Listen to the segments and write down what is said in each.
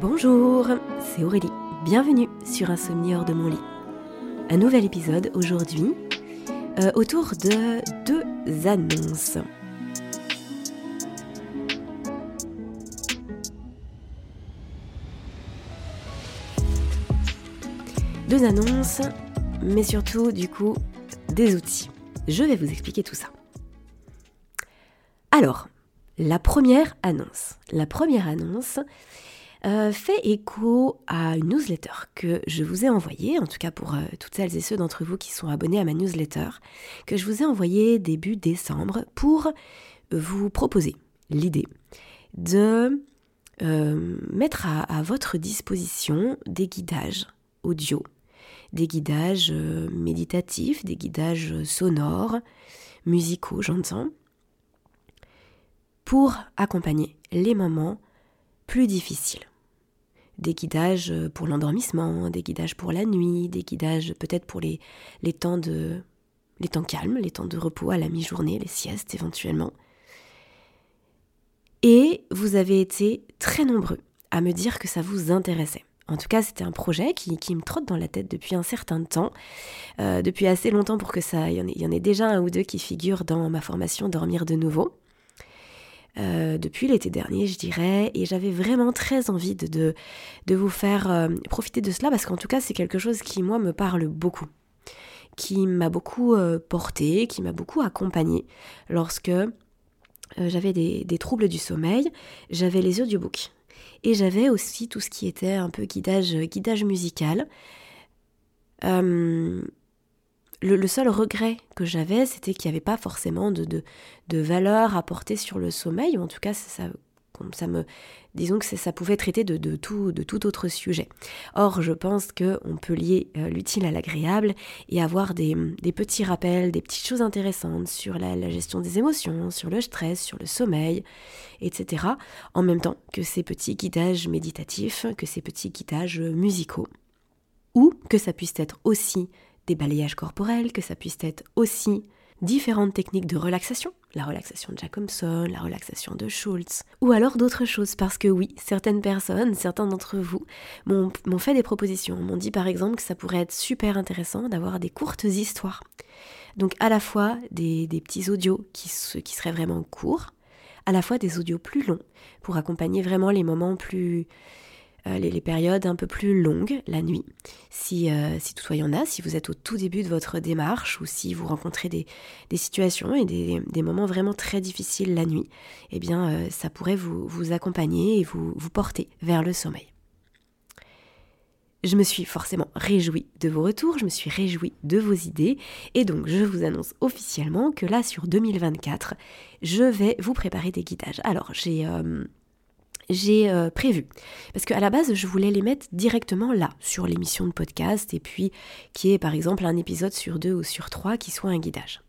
Bonjour, c'est Aurélie. Bienvenue sur Insomnie hors de mon lit. Un nouvel épisode aujourd'hui euh, autour de deux annonces. Deux annonces, mais surtout du coup des outils. Je vais vous expliquer tout ça. Alors, la première annonce. La première annonce, euh, fait écho à une newsletter que je vous ai envoyée, en tout cas pour euh, toutes celles et ceux d'entre vous qui sont abonnés à ma newsletter, que je vous ai envoyée début décembre pour vous proposer l'idée de euh, mettre à, votre disposition des guidages audio, des guidages méditatifs, des guidages sonores, musicaux, j'entends, pour accompagner les moments plus difficiles. Des guidages pour l'endormissement, des guidages pour la nuit, des guidages peut-être pour les, temps de, les temps calmes, les temps de repos à la mi-journée, les siestes éventuellement. Et vous avez été très nombreux à me dire que ça vous intéressait. En tout cas, c'était un projet qui, me trotte dans la tête depuis un certain temps, euh, depuis assez longtemps pour que ça, il y, en ait, déjà un ou deux qui figurent dans ma formation Dormir de nouveau. Euh, depuis l'été dernier, je dirais, et j'avais vraiment très envie de, de, vous faire euh, profiter de cela parce qu'en tout cas, c'est quelque chose qui, moi, me parle beaucoup, qui m'a beaucoup euh, porté, qui m'a beaucoup accompagné lorsque j'avais des, des, troubles du sommeil, j'avais les audiobooks et j'avais aussi tout ce qui était un peu guidage, guidage musical le, seul regret que j'avais, c'était qu'il n'y avait pas forcément de, de, valeur apportée sur le sommeil, ou en tout cas, ça, ça me, disons que ça pouvait traiter de, de, tout, de tout autre sujet. Or, je pense qu'on peut lier euh, l'utile à l'agréable et avoir des, petits rappels, des petites choses intéressantes sur la, la, gestion des émotions, sur le stress, sur le sommeil, etc. En même temps que ces petits guidages méditatifs, que ces petits guidages musicaux. Ou que ça puisse être aussi des balayages corporels, que ça puisse être aussi différentes techniques de relaxation, la relaxation de Jacobson, la relaxation de Schultz, ou alors d'autres choses, parce que oui, certaines personnes, certains d'entre vous m'ont fait des propositions, m'ont dit par exemple que ça pourrait être super intéressant d'avoir des courtes histoires. Donc à la fois des, petits audios qui, qui seraient vraiment courts, à la fois des audios plus longs, pour accompagner vraiment les moments plus euh, les, périodes un peu plus longues la nuit. Si, euh, si toutefois y en a, si vous êtes au tout début de votre démarche ou si vous rencontrez des, situations et des, moments vraiment très difficiles la nuit, eh bien euh, ça pourrait vous, accompagner et vous, vous porter vers le sommeil. Je me suis forcément réjouie de vos retours, je me suis réjouie de vos idées, et donc je vous annonce officiellement que là sur 2024, je vais vous préparer des guidages. Alors j'ai j'ai euh, prévu. Parce qu'à la base, je voulais les mettre directement là, sur l'émission de podcast, et puis qui est par exemple un épisode sur deux ou sur trois qui soit un guidage.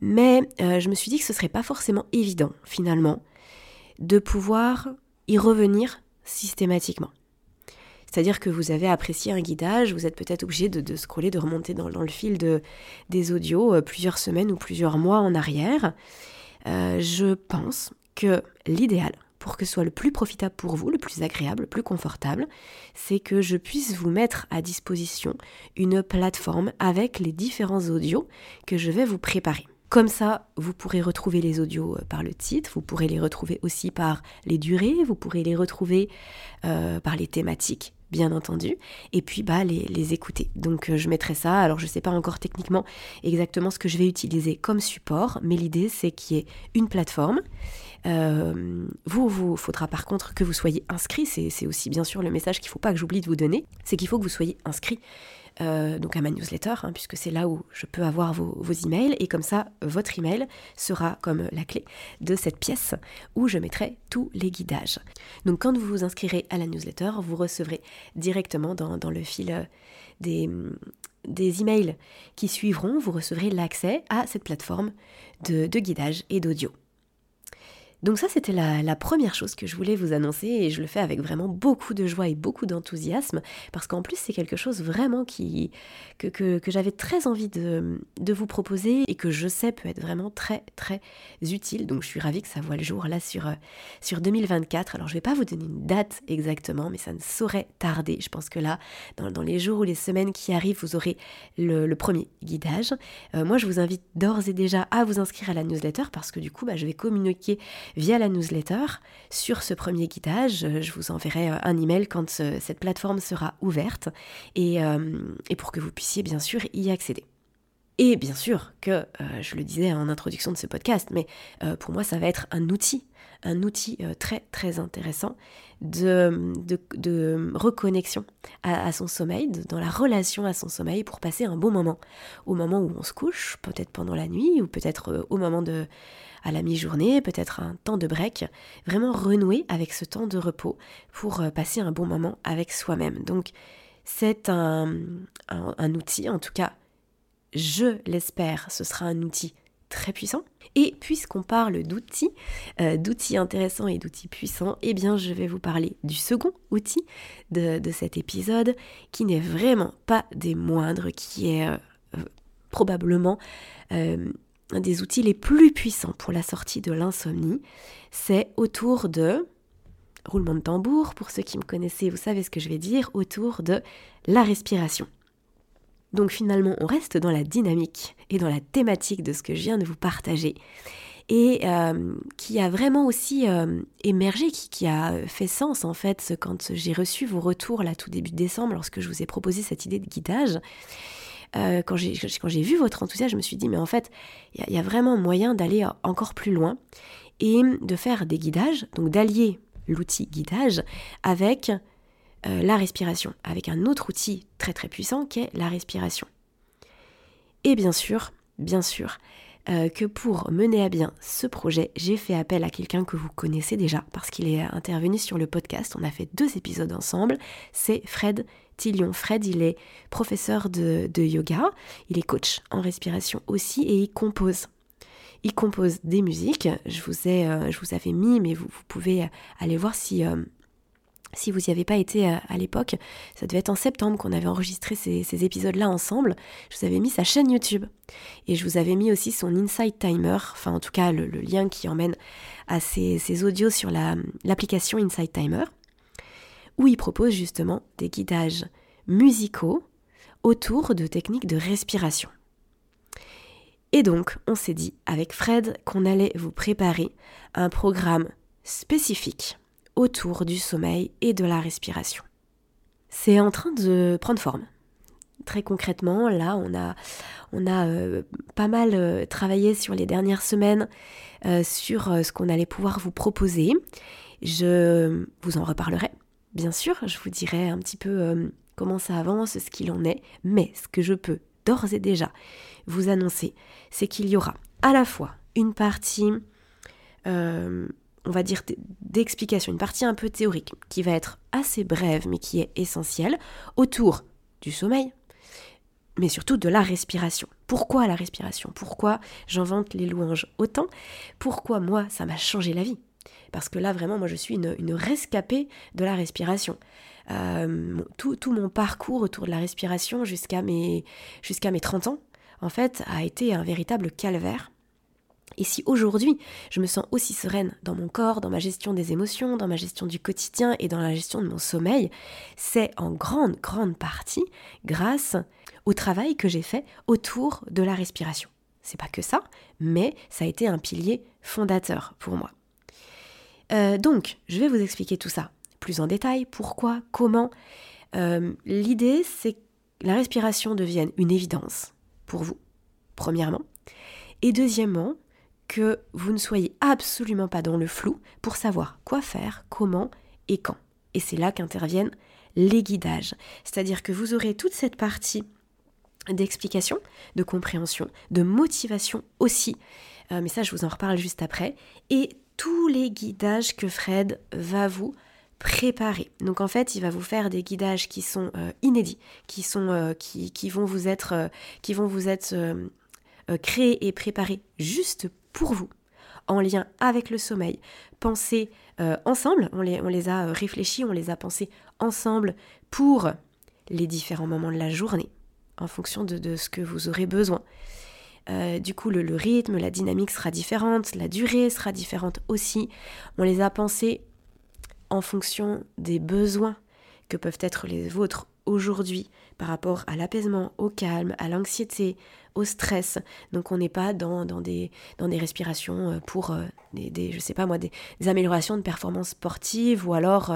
Mais euh, je me suis dit que ce serait pas forcément évident, finalement, de pouvoir y revenir systématiquement. C'est-à-dire que vous avez apprécié un guidage, vous êtes peut-être obligé de, scroller, de remonter dans, le fil de, des audios euh, plusieurs semaines ou plusieurs mois en arrière. je pense que l'idéal, pour que ce soit le plus profitable pour vous, le plus agréable, le plus confortable, c'est que je puisse vous mettre à disposition une plateforme avec les différents audios que je vais vous préparer. Comme ça, vous pourrez retrouver les audios euh, par le titre, vous pourrez les retrouver aussi par les durées, vous pourrez les retrouver euh, par les thématiques bien entendu, et puis bah, les, écouter. Donc euh, je mettrai ça, alors je ne sais pas encore techniquement exactement ce que je vais utiliser comme support, mais l'idée c'est qu'il y ait une plateforme. Euh, vous, vous faudra par contre que vous soyez inscrit, c'est aussi bien sûr le message qu'il ne faut pas que j'oublie de vous donner, c'est qu'il faut que vous soyez inscrit euh, donc à ma newsletter, hein, puisque c'est là où je peux avoir vos, emails, et comme ça, votre email sera comme la clé de cette pièce où je mettrai tous les guidages. Donc quand vous vous inscrirez à la newsletter, vous recevrez directement dans, le fil des, des emails qui suivront, vous recevrez l'accès à cette plateforme de, de guidage et d'audio. Donc ça, c'était la, première chose que je voulais vous annoncer et je le fais avec vraiment beaucoup de joie et beaucoup d'enthousiasme parce qu'en plus, c'est quelque chose vraiment qui, que, j'avais très envie de, vous proposer et que je sais peut être vraiment très, très utile. Donc je suis ravie que ça voit le jour là sur, sur 2024. Alors je ne vais pas vous donner une date exactement, mais ça ne saurait tarder. Je pense que là, dans, dans les jours ou les semaines qui arrivent, vous aurez le, premier guidage. Euh, moi, je vous invite d'ores et déjà à vous inscrire à la newsletter parce que du coup, bah, je vais communiquer via la newsletter sur ce premier guidage. Je vous enverrai euh, un email quand cette plateforme sera ouverte euh, et, pour que vous puissiez bien sûr y accéder. Et bien sûr que, euh, je le disais en introduction de ce podcast, mais pour moi ça va être un outil, un outil très très intéressant de, de, reconnexion à, son sommeil, dans la relation à son sommeil pour passer un bon moment. Au moment où on se couche, peut-être pendant la nuit ou peut-être au moment de, à la mi-journée, peut-être un temps de break, vraiment renouer avec ce temps de repos pour euh, passer un bon moment avec soi-même. Donc c'est un, outil, en tout cas je l'espère, ce sera un outil très puissant. Et puisqu'on parle d'outils, euh, d'outils intéressants et d'outils puissants, eh bien je vais vous parler du second outil de, cet épisode, qui n'est vraiment pas des moindres, qui est euh, probablement un des outils les plus puissants pour la sortie de l'insomnie, c'est autour de, roulement de tambour, pour ceux qui me connaissez, vous savez ce que je vais dire, autour de la respiration. Donc finalement, on reste dans la dynamique et dans la thématique de ce que je viens de vous partager et euh, qui a vraiment aussi euh, émergé, qui, qui, a fait sens en fait quand j'ai reçu vos retours là tout début décembre lorsque je vous ai proposé cette idée de guidage. Euh, quand j'ai vu votre enthousiasme, je me suis dit, mais en fait, il y, a vraiment moyen d'aller encore plus loin et de faire des guidages, donc d'allier l'outil guidage avec euh, la respiration, avec un autre outil très très puissant qui est la respiration. Et bien sûr, bien sûr, euh, que pour mener à bien ce projet, j'ai fait appel à quelqu'un que vous connaissez déjà parce qu'il est intervenu sur le podcast. On a fait deux épisodes ensemble. C'est Fred Tillion. Fred, il est professeur de, yoga, il est coach en respiration aussi et il compose. Il compose des musiques. Je vous ai, euh, je vous avais mis, mais vous, pouvez aller voir si, euh, si vous n'y avez pas été euh, à, l'époque. Ça devait être en septembre qu'on avait enregistré ces, épisodes-là ensemble. Je vous avais mis sa chaîne YouTube et je vous avais mis aussi son Insight Timer, enfin en tout cas le, lien qui emmène à ces, audios sur l'application Insight Timer où il propose justement des guidages musicaux autour de techniques de respiration. Et donc, on s'est dit avec Fred qu'on allait vous préparer un programme spécifique autour du sommeil et de la respiration. C'est en train de prendre forme. Très concrètement, là, on a, euh, pas mal euh, travaillé sur les dernières semaines euh, sur ce qu'on allait pouvoir vous proposer. Je vous en reparlerai Bien sûr, je vous dirai un petit peu euh, comment ça avance, ce qu'il en est, mais ce que je peux d'ores et déjà vous annoncer, c'est qu'il y aura à la fois une partie, euh, on va dire, d'explication, une partie un peu théorique, qui va être assez brève, mais qui est essentielle, autour du sommeil, mais surtout de la respiration. Pourquoi la respiration? Pourquoi j'invente les louanges autant? Pourquoi moi, ça m'a changé la vie? Parce que là, vraiment, moi, je suis une, rescapée de la respiration. Euh, tout, mon parcours autour de la respiration jusqu'à mes, jusqu'à mes 30 ans, en fait, a été un véritable calvaire. Et si aujourd'hui je me sens aussi sereine dans mon corps, dans ma gestion des émotions, dans ma gestion du quotidien et dans la gestion de mon sommeil, c'est en grande, grande partie grâce au travail que j'ai fait autour de la respiration. C'est pas que ça, mais ça a été un pilier fondateur pour moi. Euh, donc, je vais vous expliquer tout ça plus en détail, pourquoi, comment. Euh, l'idée, c'est que la respiration devienne une évidence pour vous, premièrement. Et deuxièmement, que vous ne soyez absolument pas dans le flou pour savoir quoi faire, comment et quand. Et c'est là qu'interviennent les guidages. C'est-à-dire que vous aurez toute cette partie d'explication, de compréhension, de motivation aussi. Euh, mais ça, je vous en reparle juste après. Et tous les guidages que Fred va vous préparer. Donc en fait, il va vous faire des guidages qui sont euh, inédits, qui sont euh, qui, vont vous être euh, qui vont vous être créés et préparés juste pour vous, en lien avec le sommeil, pensées euh, ensemble, on les, a réfléchis, on les a pensées ensemble pour les différents moments de la journée, en fonction de, ce que vous aurez besoin. Euh, du coup, le, rythme, la dynamique sera différente, la durée sera différente aussi. On les a pensés en fonction des besoins que peuvent être les vôtres aujourd'hui par rapport à l'apaisement, au calme, à l'anxiété, au stress. Donc on n'est pas dans, des, dans des respirations euh, pour euh, des, je sais pas moi, des, améliorations de performance sportive ou alors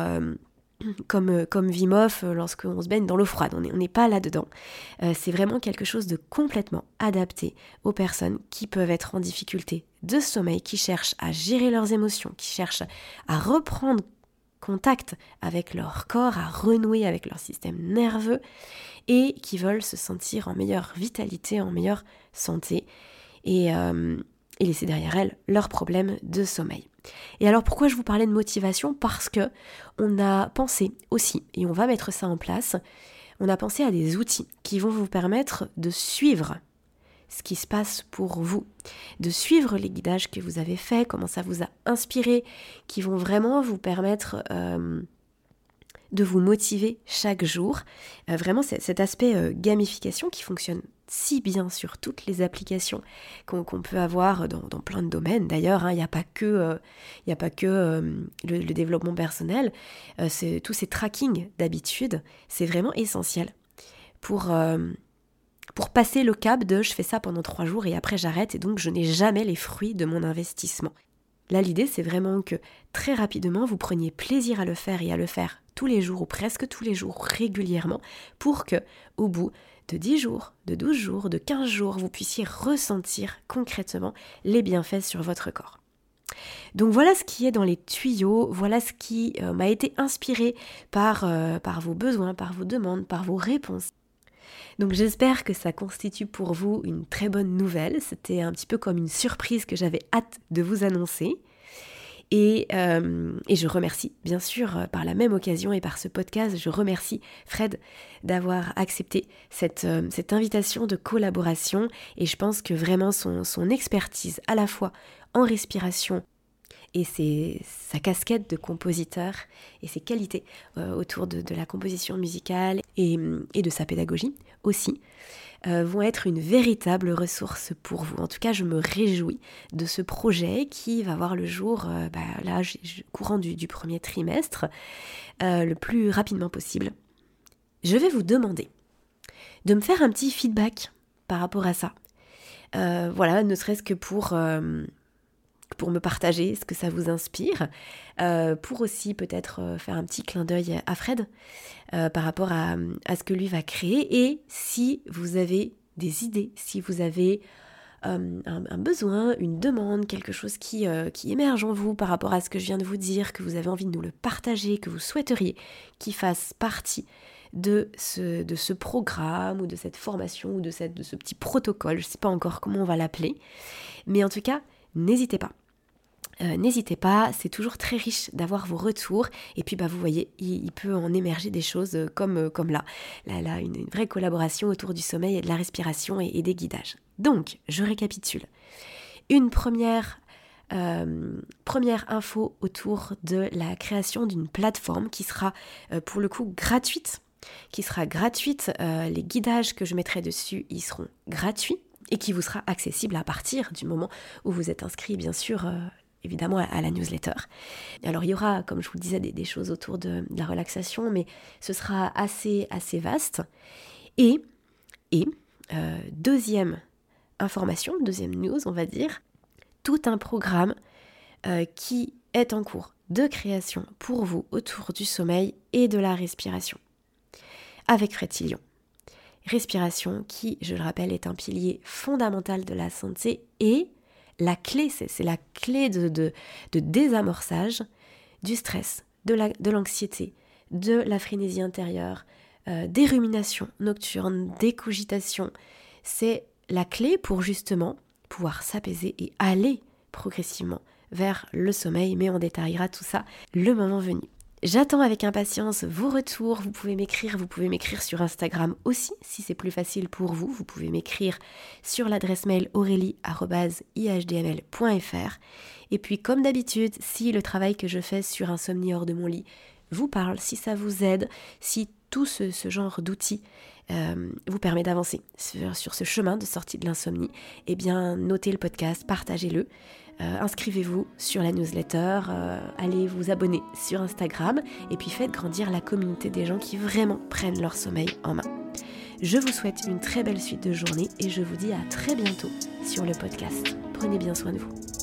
comme, comme Vimoff lorsqu'on se baigne dans l'eau froide. On n'est pas là-dedans. c'est vraiment quelque chose de complètement adapté aux personnes qui peuvent être en difficulté de sommeil, qui cherchent à gérer leurs émotions, qui cherchent à reprendre contact avec leur corps, à renouer avec leur système nerveux et qui veulent se sentir en meilleure vitalité, en meilleure santé euh, et laisser derrière elles leurs problèmes de sommeil. Et alors pourquoi je vous parlais de motivation? Parce que on a pensé aussi, et on va mettre ça en place, on a pensé à des outils qui vont vous permettre de suivre ce qui se passe pour vous, de suivre les guidages que vous avez faits, comment ça vous a inspiré, qui vont vraiment vous permettre euh, de vous motiver chaque jour. Euh, vraiment, cet aspect euh, gamification qui fonctionne si bien sur toutes les applications qu'on peut avoir dans, plein de domaines. D'ailleurs, hein, il n'y a pas que, a pas que le, le, développement personnel, c'est tous ces tracking d'habitude, c'est vraiment essentiel pour pour passer le cap de je fais ça pendant trois jours et après j'arrête et donc je n'ai jamais les fruits de mon investissement. Là, l'idée, c'est vraiment que très rapidement, vous preniez plaisir à le faire et à le faire tous les jours ou presque tous les jours régulièrement pour que, au bout de 10 jours, de 12 jours, de 15 jours, vous puissiez ressentir concrètement les bienfaits sur votre corps. Donc voilà ce qui est dans les tuyaux, voilà ce qui euh, m'a été inspiré euh, par vos besoins, par vos demandes, par vos réponses. Donc j'espère que ça constitue pour vous une très bonne nouvelle. C'était un petit peu comme une surprise que j'avais hâte de vous annoncer. Et, euh, je remercie, bien sûr, euh, par la même occasion et par ce podcast, je remercie Fred d'avoir accepté cette, euh, invitation de collaboration. Et je pense que vraiment son expertise, à la fois en respiration, et sa casquette de compositeur et ses qualités euh, autour de, la composition musicale et, de sa pédagogie aussi euh, vont être une véritable ressource pour vous. En tout cas, je me réjouis de ce projet qui va voir le jour euh, bah, là, courant du, du, premier trimestre, le plus rapidement possible. Je vais vous demander de me faire un petit feedback par rapport à ça. voilà, ne serait-ce que pour pour me partager ce que ça vous inspire, euh, pour aussi peut-être euh, faire un petit clin d'œil à Fred euh, par rapport à, ce que lui va créer. Et si vous avez des idées, si vous avez un, besoin, une demande, quelque chose qui, qui émerge en vous par rapport à ce que je viens de vous dire, que vous avez envie de nous le partager, que vous souhaiteriez qu'il fasse partie de ce, de ce programme ou de cette formation ou de, cette, de ce petit protocole, je ne sais pas encore comment on va l'appeler, mais en tout cas, n'hésitez pas. Euh, n'hésitez pas, c'est toujours très riche d'avoir vos retours. Et puis, bah, vous voyez, il, peut en émerger des choses euh, comme, euh, comme là. Là, là une, vraie collaboration autour du sommeil et de la respiration et, des guidages. Donc, je récapitule. Une première, info autour de la création d'une plateforme qui sera pour le coup gratuite. Qui sera gratuite. les guidages que je mettrai dessus, ils seront gratuits et qui vous sera accessible à partir du moment où vous êtes inscrit, bien sûr, évidemment, à, la newsletter. Alors, il y aura, comme je vous le disais, des, choses autour de, la relaxation, mais ce sera assez, assez vaste. Et, et euh, deuxième information, deuxième news, on va dire, tout un programme euh, qui est en cours de création pour vous autour du sommeil et de la respiration avec Fred respiration qui, je le rappelle, est un pilier fondamental de la santé et la clé, c'est la clé de, désamorçage du stress, de l'anxiété, de, la frénésie intérieure, euh, des ruminations nocturnes, des cogitations. C'est la clé pour justement pouvoir s'apaiser et aller progressivement vers le sommeil, mais on détaillera tout ça le moment venu. J'attends avec impatience vos retours. Vous pouvez m'écrire, vous pouvez m'écrire sur Instagram aussi, si c'est plus facile pour vous. Vous pouvez m'écrire sur l'adresse mail aurélie.ihdml.fr. Et puis, comme d'habitude, si le travail que je fais sur Insomnie hors de mon lit vous parle, si ça vous aide, si tout ce, genre d'outils euh, vous permet d'avancer sur, ce chemin de sortie de l'insomnie, eh bien, notez le podcast, partagez-le. Euh, inscrivez-vous sur la newsletter, euh, allez vous abonner sur Instagram et puis faites grandir la communauté des gens qui vraiment prennent leur sommeil en main. Je vous souhaite une très belle suite de journée et je vous dis à très bientôt sur le podcast. Prenez bien soin de vous.